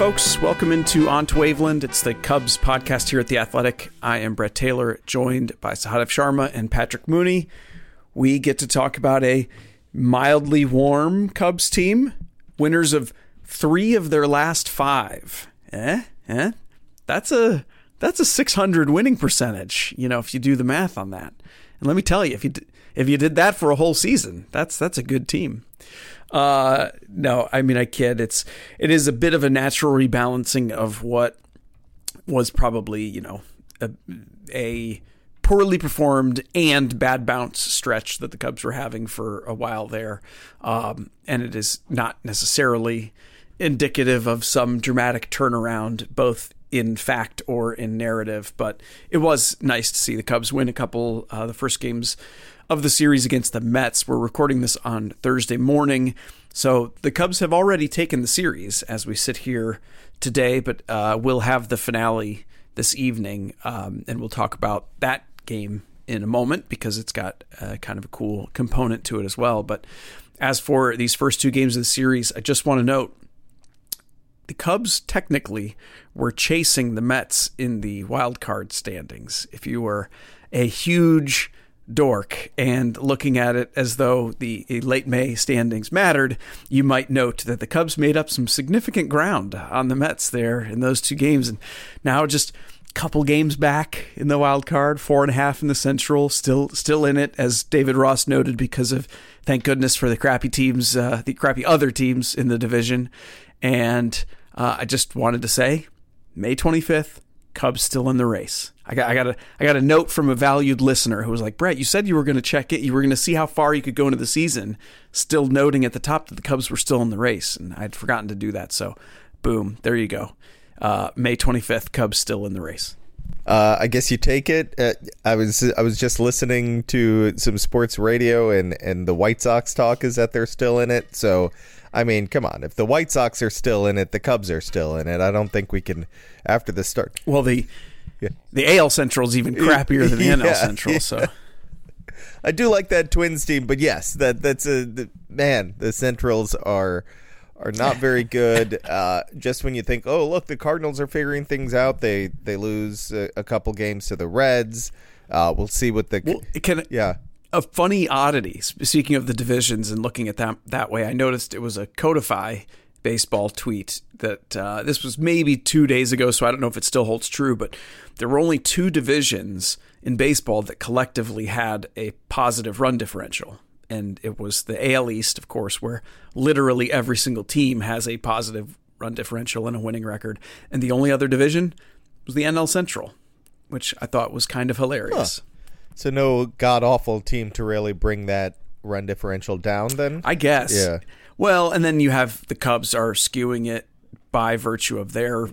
Folks, welcome into to Waveland. It's the Cubs podcast here at The Athletic. I am Brett Taylor, joined by Sahadev Sharma and Patrick Mooney. We get to talk about a mildly warm Cubs team, winners of three of their last five. Eh? Eh? That's a that's a 600 winning percentage, you know, if you do the math on that. And let me tell you, if you if you did that for a whole season, that's that's a good team. Uh, no, I mean I kid. It's it is a bit of a natural rebalancing of what was probably you know a, a poorly performed and bad bounce stretch that the Cubs were having for a while there, um, and it is not necessarily indicative of some dramatic turnaround, both in fact or in narrative. But it was nice to see the Cubs win a couple uh, the first games of the series against the Mets. We're recording this on Thursday morning. So the Cubs have already taken the series as we sit here today, but uh, we'll have the finale this evening, um, and we'll talk about that game in a moment because it's got kind of a cool component to it as well. But as for these first two games of the series, I just want to note the Cubs technically were chasing the Mets in the wild card standings. If you were a huge dork and looking at it as though the late May standings mattered, you might note that the Cubs made up some significant ground on the Mets there in those two games. And now just a couple games back in the wild card, four and a half in the Central, still still in it, as David Ross noted, because of thank goodness for the crappy teams, uh, the crappy other teams in the division. And uh, I just wanted to say, May 25th, Cubs still in the race. I got I got a I got a note from a valued listener who was like, Brett, you said you were going to check it. You were going to see how far you could go into the season. Still noting at the top that the Cubs were still in the race, and I'd forgotten to do that. So, boom, there you go. Uh, May 25th, Cubs still in the race. Uh, I guess you take it. Uh, I was I was just listening to some sports radio, and and the White Sox talk is that they're still in it. So, I mean, come on, if the White Sox are still in it, the Cubs are still in it. I don't think we can after the start. Well, the yeah. the AL Central is even crappier than the yeah, NL Central. Yeah. So. I do like that Twins team, but yes, that that's a the, man. The Centrals are are not very good. Uh, just when you think, oh, look, the Cardinals are figuring things out, they they lose a, a couple games to the Reds. Uh, we'll see what the well, can yeah. A funny oddity. Speaking of the divisions and looking at that that way, I noticed it was a Codify baseball tweet that uh, this was maybe two days ago, so I don't know if it still holds true, but there were only two divisions in baseball that collectively had a positive run differential. And it was the AL East, of course, where literally every single team has a positive run differential and a winning record. And the only other division was the NL Central, which I thought was kind of hilarious. Huh. So no god awful team to really bring that run differential down then? I guess. Yeah. Well, and then you have the Cubs are skewing it by virtue of their,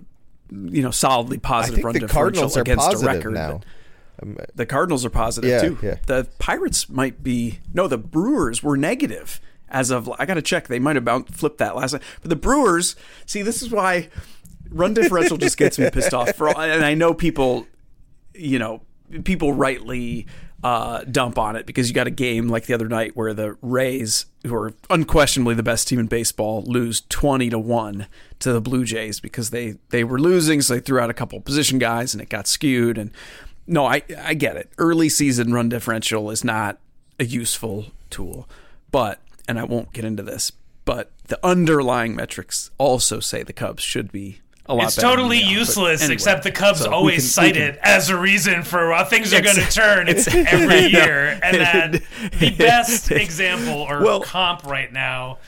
you know, solidly I positive think run the differential Cardinals are against positive a record. now. but um, The Cardinals are positive Yeah, too. yeah. The Pirates might be no. The Brewers were negative as of. I got to check. They might have bounced, flipped that last night. But the Brewers. See, this is why run differential just gets me pissed off. For all, and I know people, you know, people rightly uh, dump on it because you got a game like the other night where the Rays, who are unquestionably the best team in baseball, lose twenty to one to the Blue Jays because they they were losing, so they threw out a couple position guys and it got skewed. And no, I I get it. Early season run differential is not a useful tool, but and I won't get into this, but the underlying metrics also say the Cubs should be. A lot It's totally useless, anyway. except the Cubs So always can- cite can- it as a reason for how things are going to turn it's- every year. And that the best example or Well- comp right now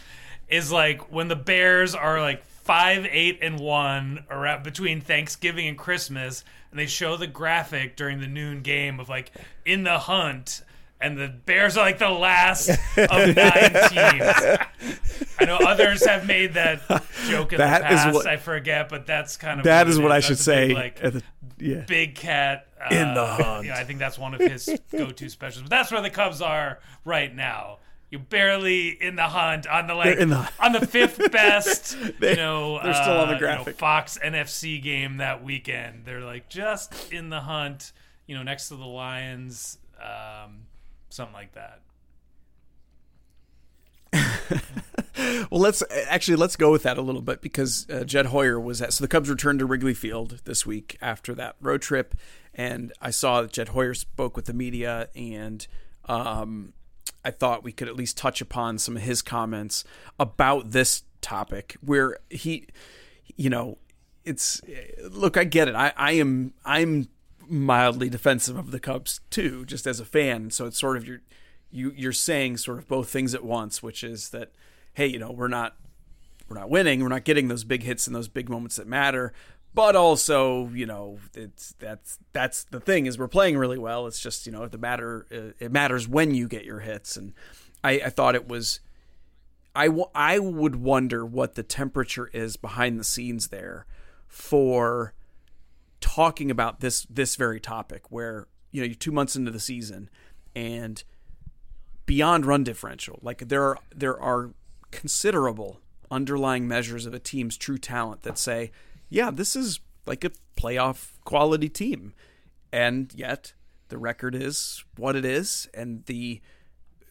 is like when the Bears are like five, eight, and one around between Thanksgiving and Christmas, and they show the graphic during the noon game of like in the hunt. And the Bears are like the last of nine teams. I know others have made that joke in That the is past. what- I forget, but that's kind of that is what is. what I That's should say. big, like at the- yeah. big cat uh, In the hunt. Yeah, I think that's one of his go-to specials. But that's where the Cubs are right now. You're barely in the hunt on the like the- on the fifth best. They- you know, they're still on the uh, you know, graphic. Fox NFC game that weekend. They're like just in the hunt. You know, next to the Lions, um, something like that. Well, let's actually let's go with that a little bit because uh, Jed Hoyer was at so the Cubs returned to Wrigley Field this week after that road trip, and I saw that Jed Hoyer spoke with the media, and um, I thought we could at least touch upon some of his comments about this topic, where he, you know, it's look, I get it, I, I am I'm mildly defensive of the Cubs too, just as a fan, so it's sort of your you you're saying sort of both things at once, which is that hey, you know, we're not we're not winning, we're not getting those big hits and those big moments that matter, but also, you know, it's that's that's the thing is we're playing really well. It's just you know the matter uh, it matters when you get your hits, and I, I thought it was. I, w- I would wonder what the temperature is behind the scenes there for talking about this this very topic where you know you're two months into the season and beyond run differential like there are there are considerable underlying measures of a team's true talent that say yeah this is like a playoff quality team. And yet the record is what it is and the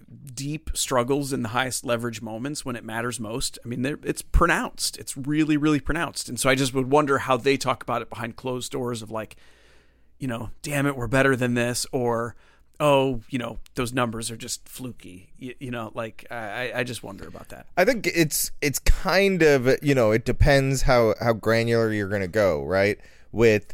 deep struggles in the highest leverage moments when it matters most. I mean, it's pronounced. It's really, really pronounced. And so I just would wonder how they talk about it behind closed doors of like, you know, damn it, we're better than this, or oh, you know, those numbers are just fluky. You, you know, like I, I just wonder about that. I think it's it's kind of you know it depends how how granular you're going to go right with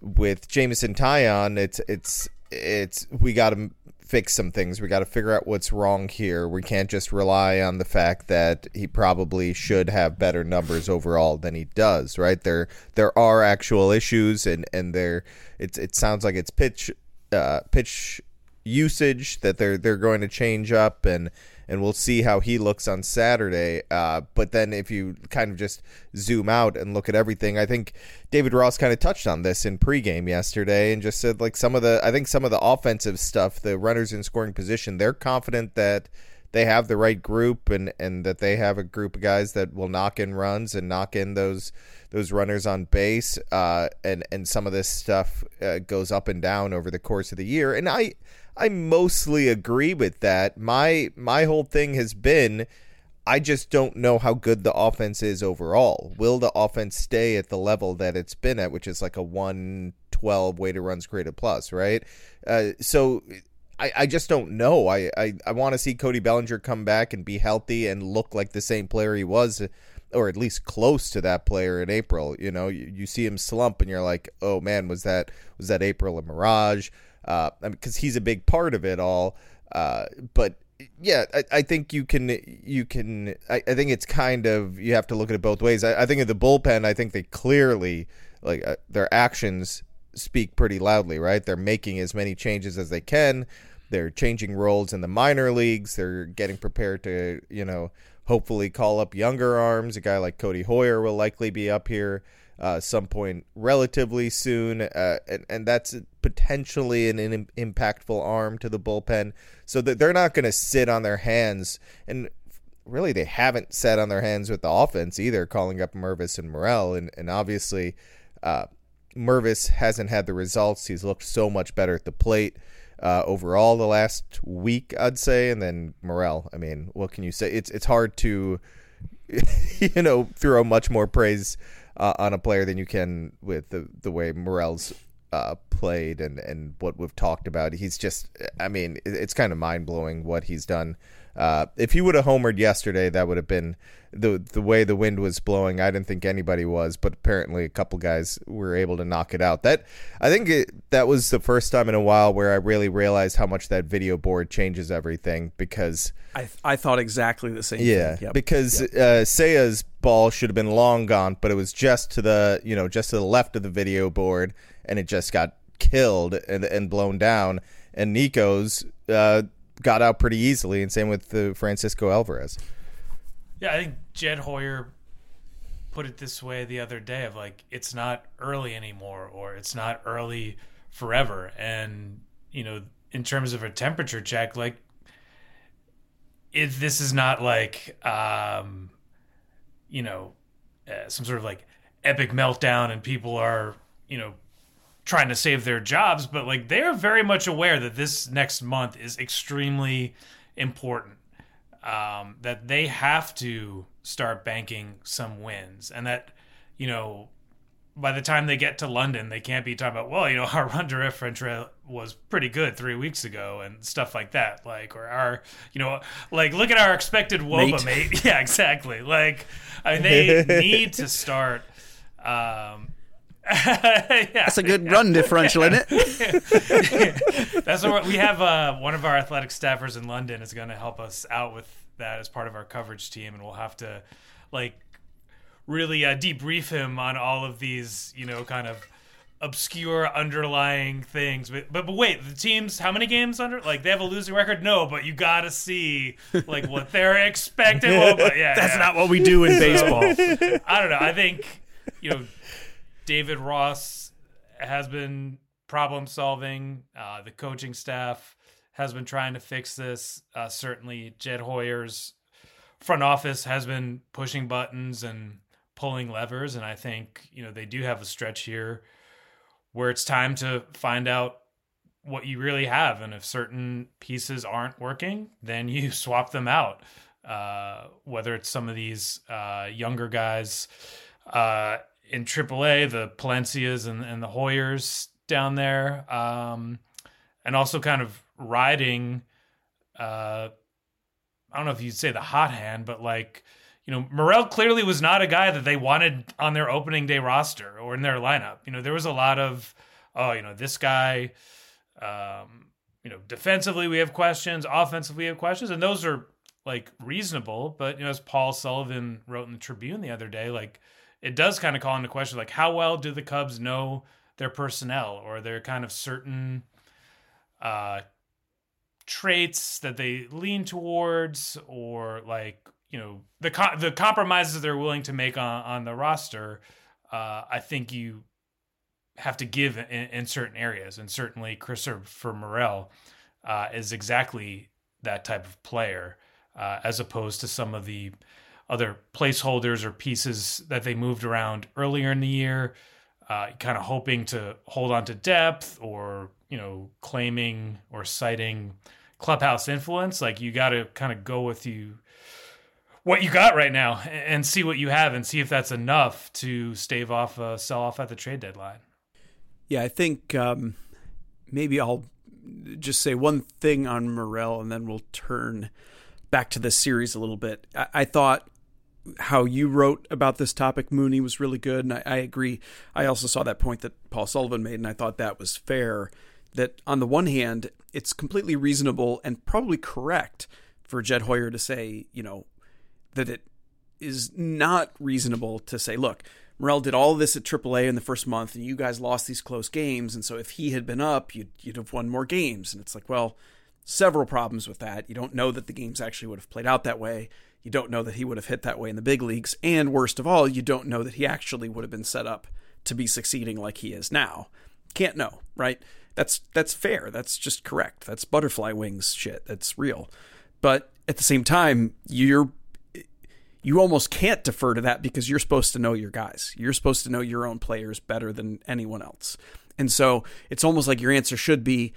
with Jameson Taillon it's it's it's we got to fix some things. We got to figure out what's wrong here. We can't just rely on the fact that he probably should have better numbers overall than he does right? There there are actual issues and and there it's it sounds like it's pitch uh pitch usage that they're they're going to change up and and we'll see how he looks on Saturday. Uh, but then if you kind of just zoom out and look at everything, I think David Ross kind of touched on this in pregame yesterday and just said like some of the I think some of the offensive stuff, the runners in scoring position, they're confident that they have the right group and and that they have a group of guys that will knock in runs and knock in those those runners on base uh, and and some of this stuff uh, goes up and down over the course of the year and I I mostly agree with that my my whole thing has been I just don't know how good the offense is overall. Will the offense stay at the level that it's been at, which is like a 112 weighted runs created plus, right? Uh, so I, I just don't know. I, I, I want to see Cody Bellinger come back and be healthy and look like the same player he was, or at least close to that player in April. You know, you, you see him slump and you're like, oh man, was that was that April a mirage? Uh, because he's a big part of it all. Uh, but yeah, I, I think you can you can I, I think it's kind of you have to look at it both ways. I, I think of the bullpen, I think they clearly like uh, their actions speak pretty loudly, right? They're making as many changes as they can. they're changing roles in the minor leagues. They're getting prepared to, you know, hopefully call up younger arms. A guy like Cody Hoyer will likely be up here uh, some point relatively soon, uh, and and that's potentially an, an impactful arm to the bullpen. So that they're not going to sit on their hands, and really they haven't sat on their hands with the offense either, calling up Mervis and Morel, and and obviously. Uh, Mervis hasn't had the results. He's looked so much better at the plate uh, overall the last week, I'd say. And then Morel. I mean, what can you say? It's it's hard to, you know, throw much more praise uh, on a player than you can with the the way Morel's uh, played and and what we've talked about. He's just, I mean, it's kind of mind blowing what he's done uh, if he would have homered yesterday, that would have been the the way the wind was blowing. I didn't think anybody was, but apparently a couple guys were able to knock it out. That I think it, that was the first time in a while where I really realized how much that video board changes everything because I I thought exactly the same. Yeah, yep. because yep. Uh, Seiya's ball should have been long gone, but it was just to the you know just to the left of the video board, and it just got killed and and blown down. And Nico's uh, got out pretty easily, and same with the Francisco Alvarez. Yeah, I think Jed Hoyer put it this way the other day of like it's not early anymore or it's not early forever and you know in terms of a temperature check like if this is not like um you know uh, some sort of like epic meltdown and people are you know trying to save their jobs, but like they're very much aware that this next month is extremely important. Um, that they have to start banking some wins, and that you know by the time they get to London, they can't be talking about, well, you know, our run differential was pretty good three weeks ago and stuff like that. Like, or our, you know, like look at our expected WOBA mate. mate. Yeah, exactly. Like, I mean, they need to start um, yeah, That's a good yeah. run differential, isn't it? That's what we have. Uh, one of our athletic staffers in London is going to help us out with that as part of our coverage team, and we'll have to like really uh, debrief him on all of these, you know, kind of obscure underlying things. But, but but wait, the teams how many games under like they have a losing record? No, but you got to see like what they're expecting. Well, but yeah, that's yeah. not what we do in baseball. I don't know. I think you know David Ross has been problem solving. Uh, the coaching staff has been trying to fix this. Uh, certainly, Jed Hoyer's front office has been pushing buttons and pulling levers, and I think you know they do have a stretch here where it's time to find out what you really have, and if certain pieces aren't working, then you swap them out. Uh, whether it's some of these uh, younger guys uh, in AAA, the Palencias and, and the Hoyers down there, um, and also kind of riding. Uh, I don't know if you'd say the hot hand, but like you know, Morel clearly was not a guy that they wanted on their opening day roster or in their lineup. You know, there was a lot of, oh, you know, this guy, um, you know, defensively we have questions, offensively we have questions, and those are like reasonable. But you know, as Paul Sullivan wrote in the Tribune the other day, like it does kind of call into question like how well do the Cubs know their personnel or their kind of certain uh, traits that they lean towards or like you know the co- the compromises they're willing to make on, on the roster uh, I think you have to give in, in, certain areas. And certainly Christopher Morel uh, is exactly that type of player uh, as opposed to some of the other placeholders or pieces that they moved around earlier in the year, uh, kind of hoping to hold on to depth or, you know, claiming or citing clubhouse influence. Like you got to kind of go with you what you got right now and see what you have and see if that's enough to stave off a sell off at the trade deadline. Yeah, I think um, maybe I'll just say one thing on Morel and then we'll turn back to the series a little bit. I, I thought how you wrote about this topic, Mooney, was really good, and I, I, agree. I also saw that point that Paul Sullivan made, and I thought that was fair. That on the one hand, it's completely reasonable and probably correct for Jed Hoyer to say, you know, that it is not reasonable to say, look, Morel did all this at AAA in the first month, and you guys lost these close games, and so if he had been up, you'd you'd have won more games. And it's like, well, several problems with that. You don't know that the games actually would have played out that way. You don't know that he would have hit that way in the big leagues. And worst of all, you don't know that he actually would have been set up to be succeeding like he is now. Can't know, right? That's that's fair. That's just correct. That's butterfly wings shit. That's real. But at the same time, you're you almost can't defer to that because you're supposed to know your guys. You're supposed to know your own players better than anyone else. And so it's almost like your answer should be,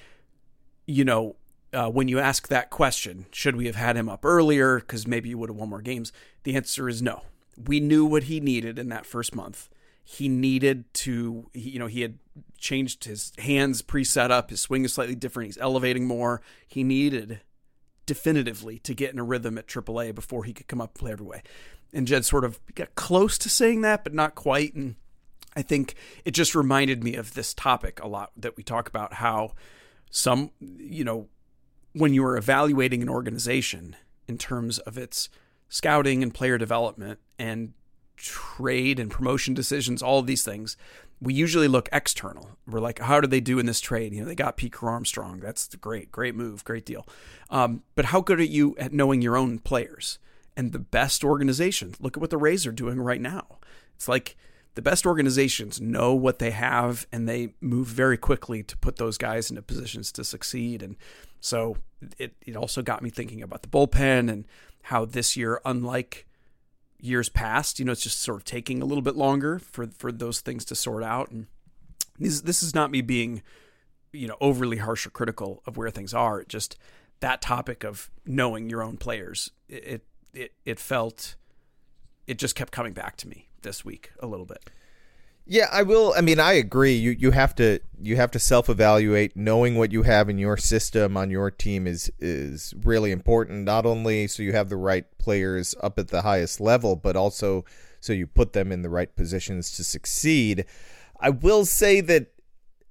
you know, uh, when you ask that question, should we have had him up earlier because maybe you would have won more games? The answer is no. We knew what he needed in that first month. He needed to, he, you know, he had changed his hands pre-set up. His swing is slightly different. He's elevating more. He needed definitively to get in a rhythm at AAA before he could come up and play every way. And Jed sort of got close to saying that, but not quite. And I think it just reminded me of this topic a lot that we talk about how some, you know, when you are evaluating an organization in terms of its scouting and player development and trade and promotion decisions, all of these things, we usually look external. We're like, how did they do in this trade? You know, they got Pete Armstrong. That's great, great move, great deal. Um, but how good are you at knowing your own players and the best organizations? Look at what the Rays are doing right now. It's like the best organizations know what they have and they move very quickly to put those guys into positions to succeed. And so it, it also got me thinking about the bullpen and how this year, unlike years past, you know, it's just sort of taking a little bit longer for, for those things to sort out. And this, this is not me being, you know, overly harsh or critical of where things are. It just that topic of knowing your own players, it, it, it felt, it just kept coming back to me this week a little bit. Yeah, I will. I mean, I agree. You you have to you have to self evaluate. Knowing what you have in your system on your team is is really important. Not only so you have the right players up at the highest level, but also so you put them in the right positions to succeed. I will say that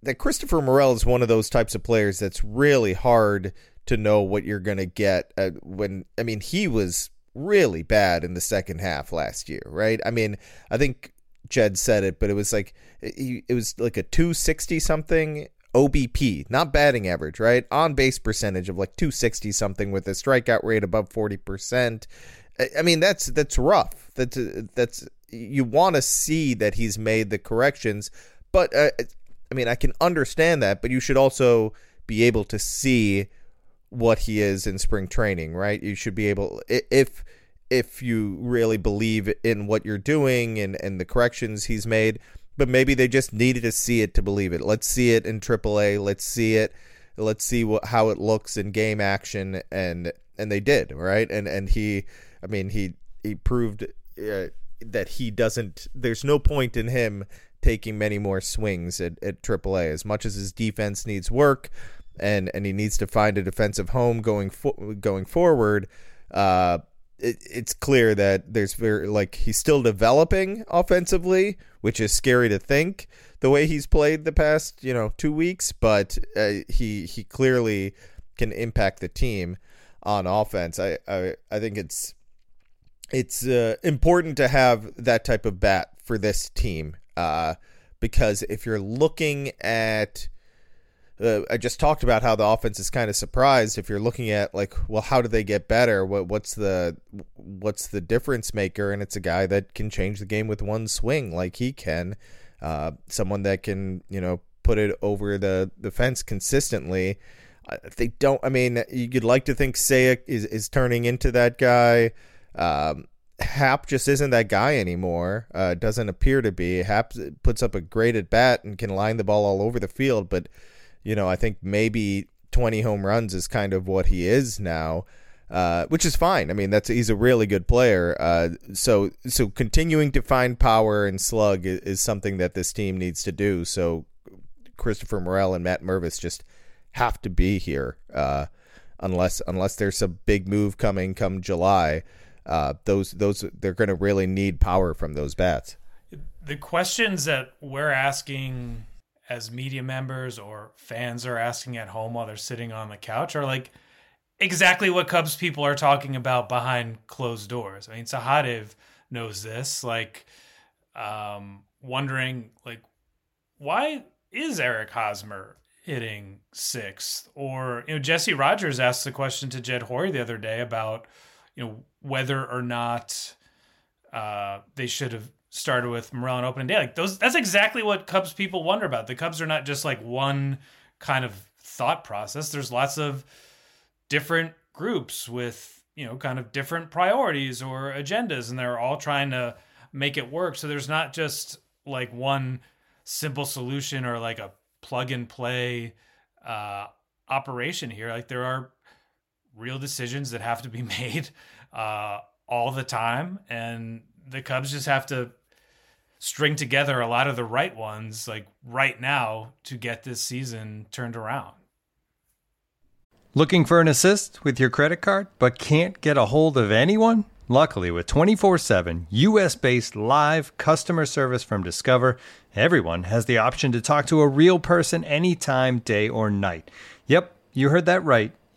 that Christopher Morel is one of those types of players that's really hard to know what you're going to get uh, when. I mean, he was really bad in the second half last year, right? I mean, I think Jed said it, but it was like it was like a 260 something OBP, not batting average, right? On base percentage of like 260 something with a strikeout rate above 40%. I mean, that's that's rough. That's that's you want to see that he's made the corrections, but uh, I mean, I can understand that, but you should also be able to see what he is in spring training, right? You should be able if if you really believe in what you're doing and, and the corrections he's made. But maybe they just needed to see it to believe it. Let's see it in AAA. Let's see it. Let's see what, how it looks in game action, and and they did right. And and he, I mean, he he proved uh, that he doesn't. There's no point in him taking many more swings at, at AAA. As much as his defense needs work, and and he needs to find a defensive home going fo- going forward. Uh, it, it's clear that there's very like he's still developing offensively, which is scary to think the way he's played the past you know two weeks. But uh, he he clearly can impact the team on offense. I I, I think it's it's uh, important to have that type of bat for this team uh, because if you're looking at uh, I just talked about how the offense is kind of surprised. If you're looking at like, well, how do they get better? What what's the what's the difference maker? And it's a guy that can change the game with one swing, like he can. Uh, someone that can you know put it over the the fence consistently. they don't. I mean, you'd like to think Seiya is is turning into that guy. Um, Happ just isn't that guy anymore. Uh, doesn't appear to be. Happ puts up a great at bat and can line the ball all over the field, but you know, I think maybe 20 home runs is kind of what he is now. Uh, which is fine. I mean, that's he's a really good player. Uh, so so continuing to find power and slug is, is, something that this team needs to do. So Christopher Morel and Matt Mervis just have to be here, uh, unless unless there's a big move coming come July. Uh, those those they're going to really need power from those bats. The questions that we're asking as media members or fans are asking at home while they're sitting on the couch are like exactly what Cubs people are talking about behind closed doors. I mean, Sahadev knows this, like um, wondering like why is Eric Hosmer hitting sixth. Or you know, Jesse Rogers asked the question to Jed Hoyer the other day about you know whether or not uh, they should have started with Morel on opening day. Like those, that's exactly what Cubs people wonder about. The Cubs are not just like one kind of thought process. There's lots of different groups with you know kind of different priorities or agendas, and they're all trying to make it work. So there's not just like one simple solution or like a plug and play uh, operation here. Like there are real decisions that have to be made uh, all the time, and the Cubs just have to string together a lot of the right ones like right now to get this season turned around. Looking for an assist with your credit card but can't get a hold of anyone? Luckily, with 24 7 US based live customer service from Discover, everyone has the option to talk to a real person anytime, day or night. Yep, you heard that right.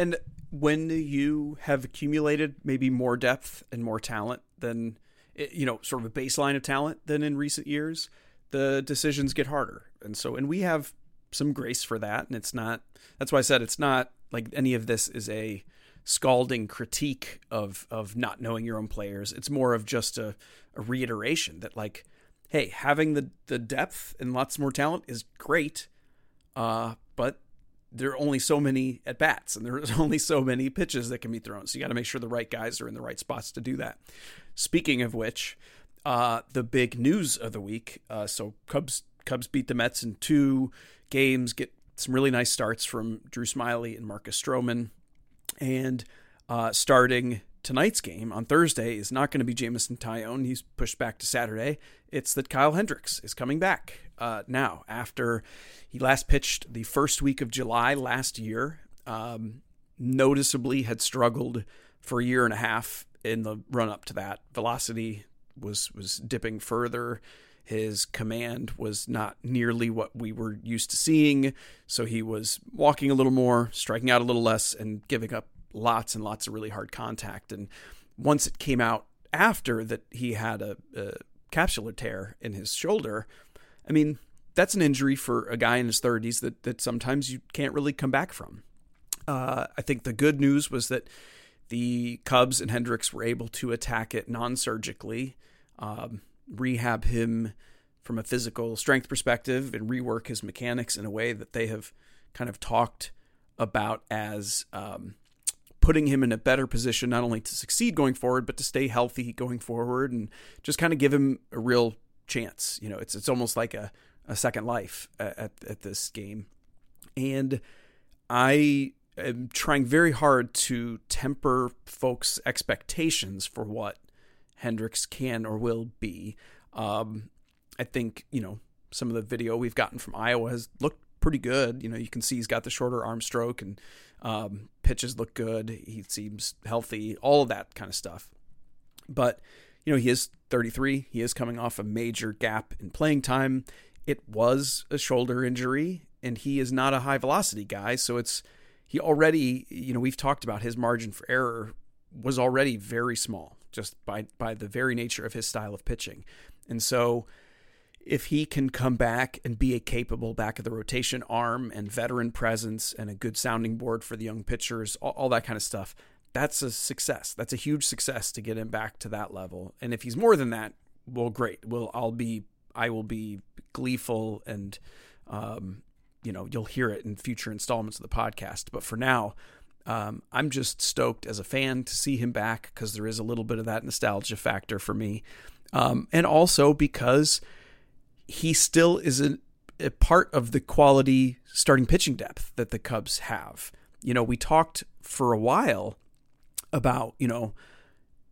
And when you have accumulated maybe more depth and more talent than, eh, you know, sort of a baseline of talent than in recent years, the decisions get harder. And so, and we have some grace for that. And it's not, that's why I said it's not like any of this is a scalding critique of, of not knowing your own players. It's more of just a, a reiteration that, like, hey, having the, the depth and lots more talent is great. Uh, but there are only so many at bats and there's only so many pitches that can be thrown. So you got to make sure the right guys are in the right spots to do that. Speaking of which, uh, the big news of the week. Uh, so Cubs Cubs beat the Mets in two games. Get some really nice starts from Drew Smyly and Marcus Stroman, and uh, starting tonight's game on Thursday is not going to be Jameson Taillon. He's pushed back to Saturday. It's that Kyle Hendricks is coming back uh, now after he last pitched the first week of July last year. Um, noticeably had struggled for a year and a half in the run up to that. Velocity was was dipping further. His command was not nearly what we were used to seeing, so he was walking a little more, striking out a little less, and giving up lots and lots of really hard contact. And once it came out after that he had a, a capsular tear in his shoulder, I mean, that's an injury for a guy in his 30s that, that sometimes you can't really come back from. Uh, I think the good news was that the Cubs and Hendricks were able to attack it non surgically, um, rehab him from a physical strength perspective, and rework his mechanics in a way that they have kind of talked about as um, putting him in a better position not only to succeed going forward but to stay healthy going forward and just kind of give him a real chance. You know it's it's almost like a, a second life at, at this game. And i am trying very hard to temper folks expectations for what hendricks can or will be. Um, i think you know some of the video we've gotten from iowa has looked pretty good. You know you can see he's got the shorter arm stroke and um, pitches look good. He seems healthy. All of that kind of stuff. But you know, he is 33. He is coming off a major gap in playing time. It was a shoulder injury, and he is not a high velocity guy. So it's he already. You know, we've talked about his margin for error was already very small just by by the very nature of his style of pitching. And so if he can come back and be a capable back of the rotation arm and veteran presence and a good sounding board for the young pitchers, all, all, that kind of stuff, that's a success. That's a huge success to get him back to that level. And if he's more than that, well, great. Well, I'll be, I will be gleeful and, um, you know, you'll hear it in future installments of the podcast. But for now, um, I'm just stoked as a fan to see him back because there is a little bit of that nostalgia factor for me. Um, and also because he still is a part of the quality starting pitching depth that the Cubs have. You know, we talked for a while about, you know,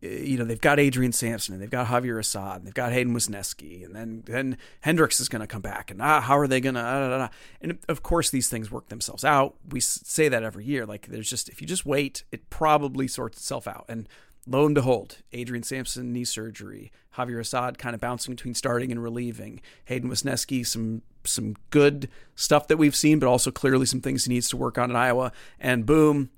you know they've got Adrian Sampson and they've got Javier Assad and they've got Hayden Wesneski and then then Hendricks is going to come back and ah, how are they going to ah, and of course these things work themselves out. We say that every year. Like there's just if you just wait, it probably sorts itself out. And lo and behold, Adrian Sampson knee surgery, Javier Assad kind of bouncing between starting and relieving, Hayden Wesneski some some good stuff that we've seen, but also clearly some things he needs to work on in Iowa. And boom,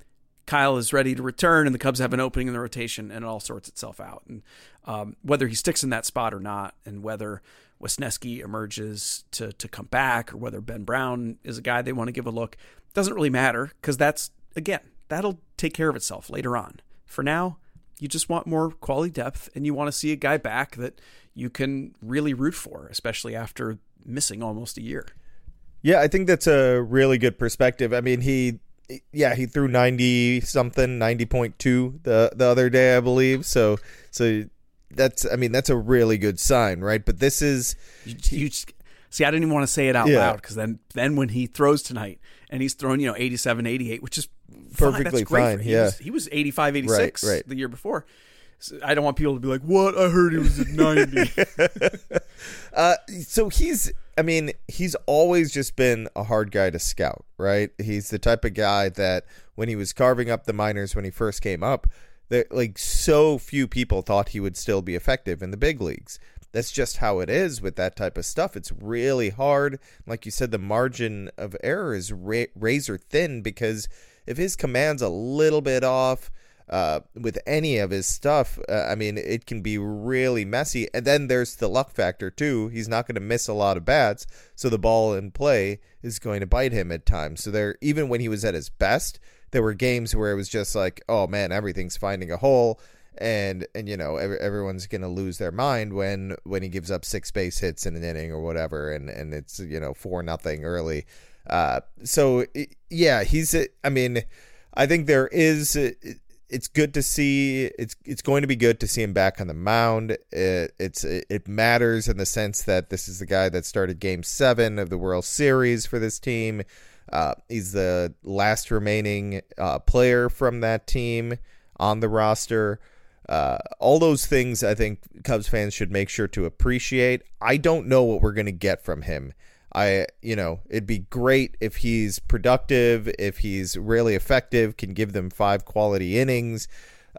Kyle is ready to return and the Cubs have an opening in the rotation and it all sorts itself out. And um, whether he sticks in that spot or not, and whether Wesneski emerges to to come back, or whether Ben Brown is a guy they want to give a look, doesn't really matter because that's again that'll take care of itself later on. For now, you just want more quality depth and you want to see a guy back that you can really root for, especially after missing almost a year. Yeah, I think that's a really good perspective. I mean, he yeah, he threw 90 something, 90.2 the the other day, I believe. So so that's I mean, that's a really good sign, right? But this is you, you see I didn't even want to say it out yeah. loud cuz then then when he throws tonight and he's thrown, you know, 87, 88, which is perfectly fine. fine. yeah. Was, he was 85, 86 right, right. the year before. So I don't want people to be like, "What? I heard he was at 90." uh, so he's I mean, he's always just been a hard guy to scout, right? He's the type of guy that when he was carving up the minors when he first came up, that like so few people thought he would still be effective in the big leagues. That's just how it is with that type of stuff. It's really hard. Like you said, the margin of error is ra- razor thin because if his command's a little bit off, uh, with any of his stuff, uh, I mean, it can be really messy. And then there's the luck factor, too. He's not going to miss a lot of bats, so the ball in play is going to bite him at times. So there, even when he was at his best, there were games where it was just like, oh man, everything's finding a hole. And and you know every, everyone's gonna lose their mind when when he gives up six base hits in an inning or whatever, and and it's you know four nothing early. Uh, so yeah, he's. I mean, I think there is it's good to see. It's it's going to be good to see him back on the mound. It, it's it matters in the sense that this is the guy that started Game Seven of the World Series for this team. Uh, he's the last remaining uh, player from that team on the roster. Uh, all those things I think Cubs fans should make sure to appreciate. I don't know what we're going to get from him. I, you know, it'd be great if he's productive, if he's really effective, can give them five quality innings.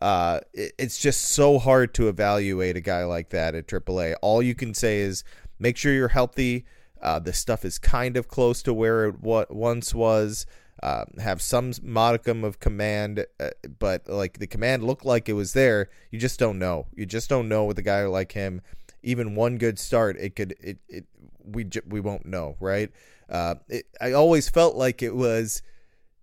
Uh, it, it's just so hard to evaluate a guy like that at AAA. All you can say is make sure you're healthy. Uh, the stuff is kind of close to where it what once was. Uh, have some modicum of command, uh, but like the command looked like it was there. You just don't know. You just don't know with a guy like him. Even one good start, it could it, it we we won't know, right? Uh, it, I always felt like it was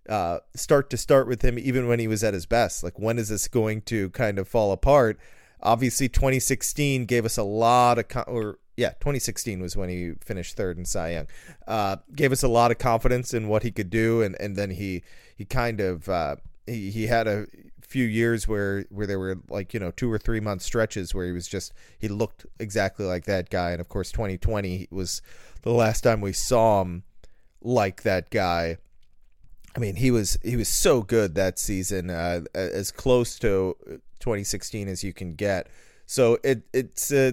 uh, start to start with him, even when he was at his best. Like, when is this going to kind of fall apart? Obviously, 2016 gave us a lot of, con- or yeah, 2016 was when he finished third in Cy Young. Uh, gave us a lot of confidence in what he could do, and and then he he kind of uh, he he had a few years where where there were like you know two or three month stretches where he was just he looked exactly like that guy. And of course 2020 was the last time we saw him like that guy. I mean he was he was so good that season uh, as close to 2016 as you can get. So it it's uh,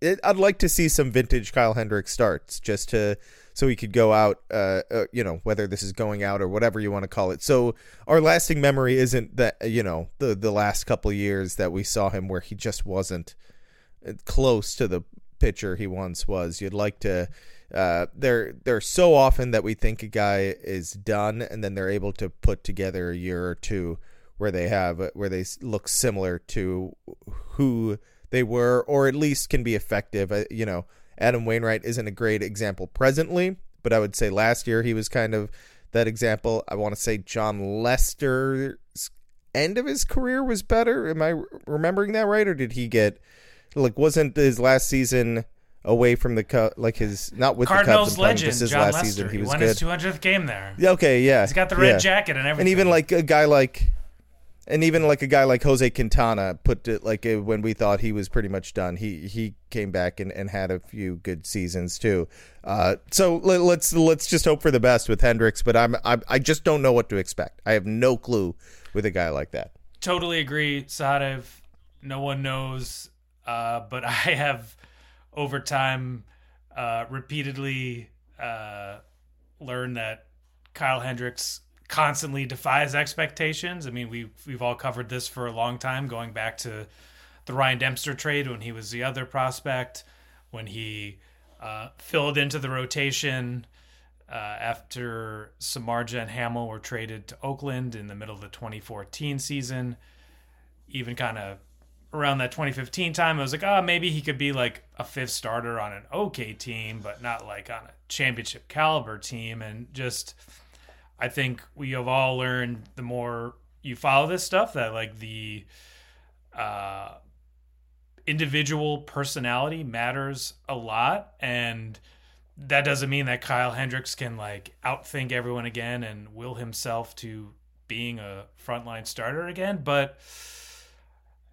it, i'd like to see some vintage kyle hendricks starts just to so he could go out, uh, uh, you know, whether this is going out or whatever you want to call it. So our lasting memory isn't that, you know, the the last couple years that we saw him where he just wasn't uh, close to the pitcher he once was. You'd like to. Uh, they're they're so often that we think a guy is done, and then they're able to put together a year or two where they have where they look similar to who they were, or at least can be effective. Uh, you know, Adam Wainwright isn't a great example presently, but I would say last year he was kind of that example. I want to say Jon Lester's end of his career was better. Am I remembering that right, or did he get like wasn't his last season? away from the like his not with Cardinals the Cubs legend just his Jon last Lester. season he was won good. his 200th game there. Yeah, okay, yeah. He's got the red yeah. jacket and everything. And even like a guy like and even like a guy like Jose Quintana put it like uh, when we thought he was pretty much done, he he came back and, and had a few good seasons too. Uh, so let, let's let's just hope for the best with Hendricks, but I'm, I'm I just don't know what to expect. I have no clue with a guy like that. Totally agree, Sahadev. No one knows, uh, but I have over time uh, repeatedly uh, learned that Kyle Hendricks constantly defies expectations. I mean, we we've all covered this for a long time, going back to the Ryan Dempster trade when he was the other prospect, when he uh, filled into the rotation uh, after Samardzija and Hammel were traded to Oakland in the middle of the 2014 season. Even kind of around that 2015 time, I was like, oh, maybe he could be like a fifth starter on an okay team, but not like on a championship caliber team. And just I think we have all learned the more you follow this stuff that like the uh, individual personality matters a lot. And that doesn't mean that Kyle Hendricks can like outthink everyone again and will himself to being a frontline starter again. But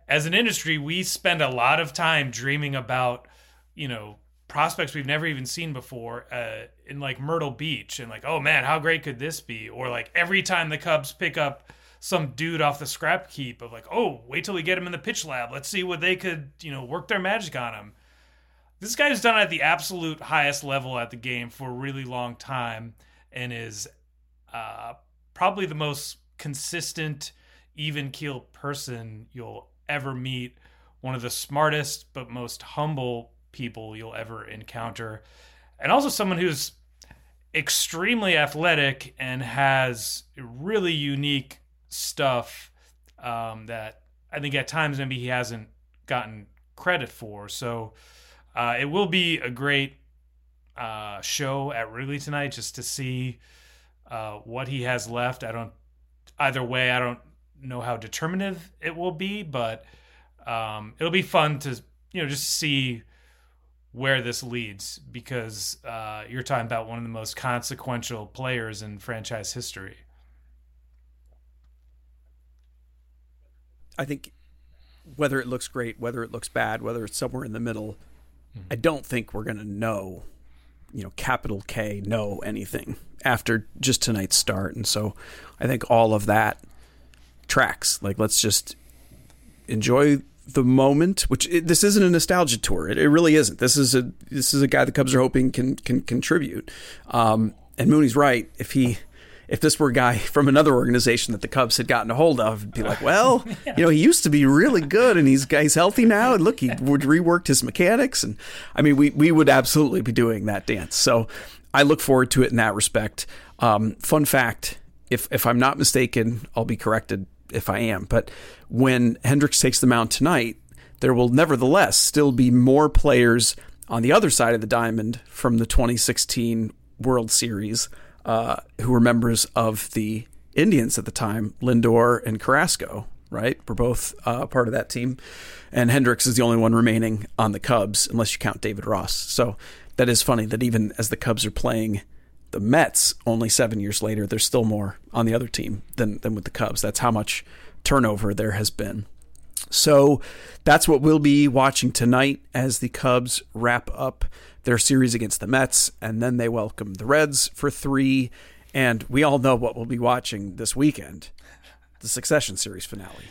as an industry we spend a lot of time dreaming about you know prospects we've never even seen before uh, in like Myrtle Beach and like, oh man, how great could this be? Or like every time the Cubs pick up some dude off the scrap heap of like, oh, wait till we get him in the pitch lab. Let's see what they could, you know, work their magic on him. This guy's done at the absolute highest level at the game for a really long time and is uh, probably the most consistent, even keel person you'll ever meet. One of the smartest but most humble people you'll ever encounter. And also someone who's extremely athletic and has really unique stuff um, that I think at times maybe he hasn't gotten credit for. So uh, it will be a great uh, show at Wrigley tonight just to see uh, what he has left. I don't, either way, I don't know how determinative it will be, but um, it'll be fun to, you know, just see where this leads because uh, you're talking about one of the most consequential players in franchise history. I think whether it looks great, whether it looks bad, whether it's somewhere in the middle, mm-hmm. I don't think we're going to know, you know, capital K, know anything after just tonight's start. And so I think all of that tracks. Like, let's just enjoy the moment, which it, this isn't a nostalgia tour. It, it, really isn't. This is a this is a guy the Cubs are hoping can can contribute. Um, and Mooney's right. If he if this were a guy from another organization that the Cubs had gotten a hold of, it'd be like, well, yeah. you know, he used to be really good, and he's he's healthy now, and look, he would reworked his mechanics, and I mean, we we would absolutely be doing that dance. So I look forward to it in that respect. Um, fun fact: if if I'm not mistaken, I'll be corrected if I am. But when Hendricks takes the mound tonight, there will nevertheless still be more players on the other side of the diamond from the 2016 World Series uh, who were members of the Indians at the time, Lindor and Carrasco, right? We're both uh, part of that team. And Hendricks is the only one remaining on the Cubs, unless you count David Ross. So that is funny that even as the Cubs are playing the Mets only seven years later, there's still more on the other team than, than with the Cubs. That's how much turnover there has been. So that's what we'll be watching tonight as the Cubs wrap up their series against the Mets, and then they welcome the Reds for three. And we all know what we'll be watching this weekend the Succession Series finale.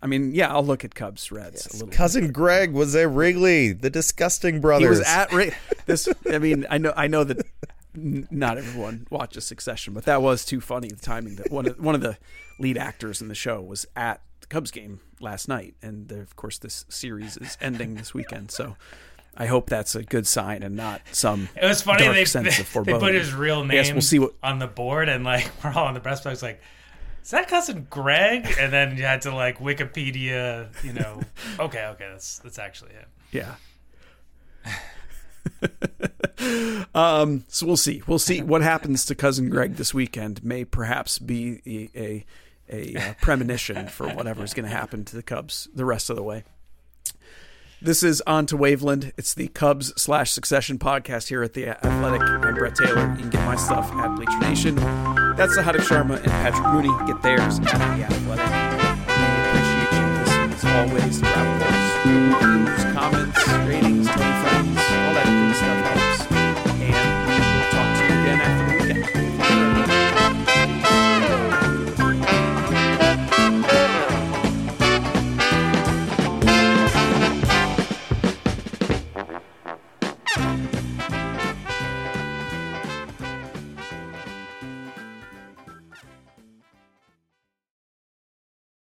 I mean, yeah, I'll look at Cubs Reds yes. a little. Cousin bit. Greg was at Wrigley, the disgusting brothers. He was at this. I mean, I know, I know that not everyone watches Succession, but that was too funny. The timing that one of one of the lead actors in the show was at the Cubs game last night, and of course this series is ending this weekend. So I hope that's a good sign and not some. It was funny they, they, they, put his real name we'll see what, on the board, and like we're all on the press box, like. Is that cousin Greg? And then you had to like Wikipedia, you know. Okay, okay, that's that's actually it. Yeah. um, so we'll see. We'll see what happens to cousin Greg this weekend. May perhaps be a a, a uh, premonition for whatever is going to happen to the Cubs the rest of the way. This is on to Waveland. It's the Cubs slash Succession podcast here at the Athletic. I'm Brett Taylor. You can get my stuff at Bleacher Nation. That's Sahadev Sharma and Patrick Mooney. Get theirs at the Athletic. We appreciate you listening as always. Wrap ups, comments, ratings, tell friends.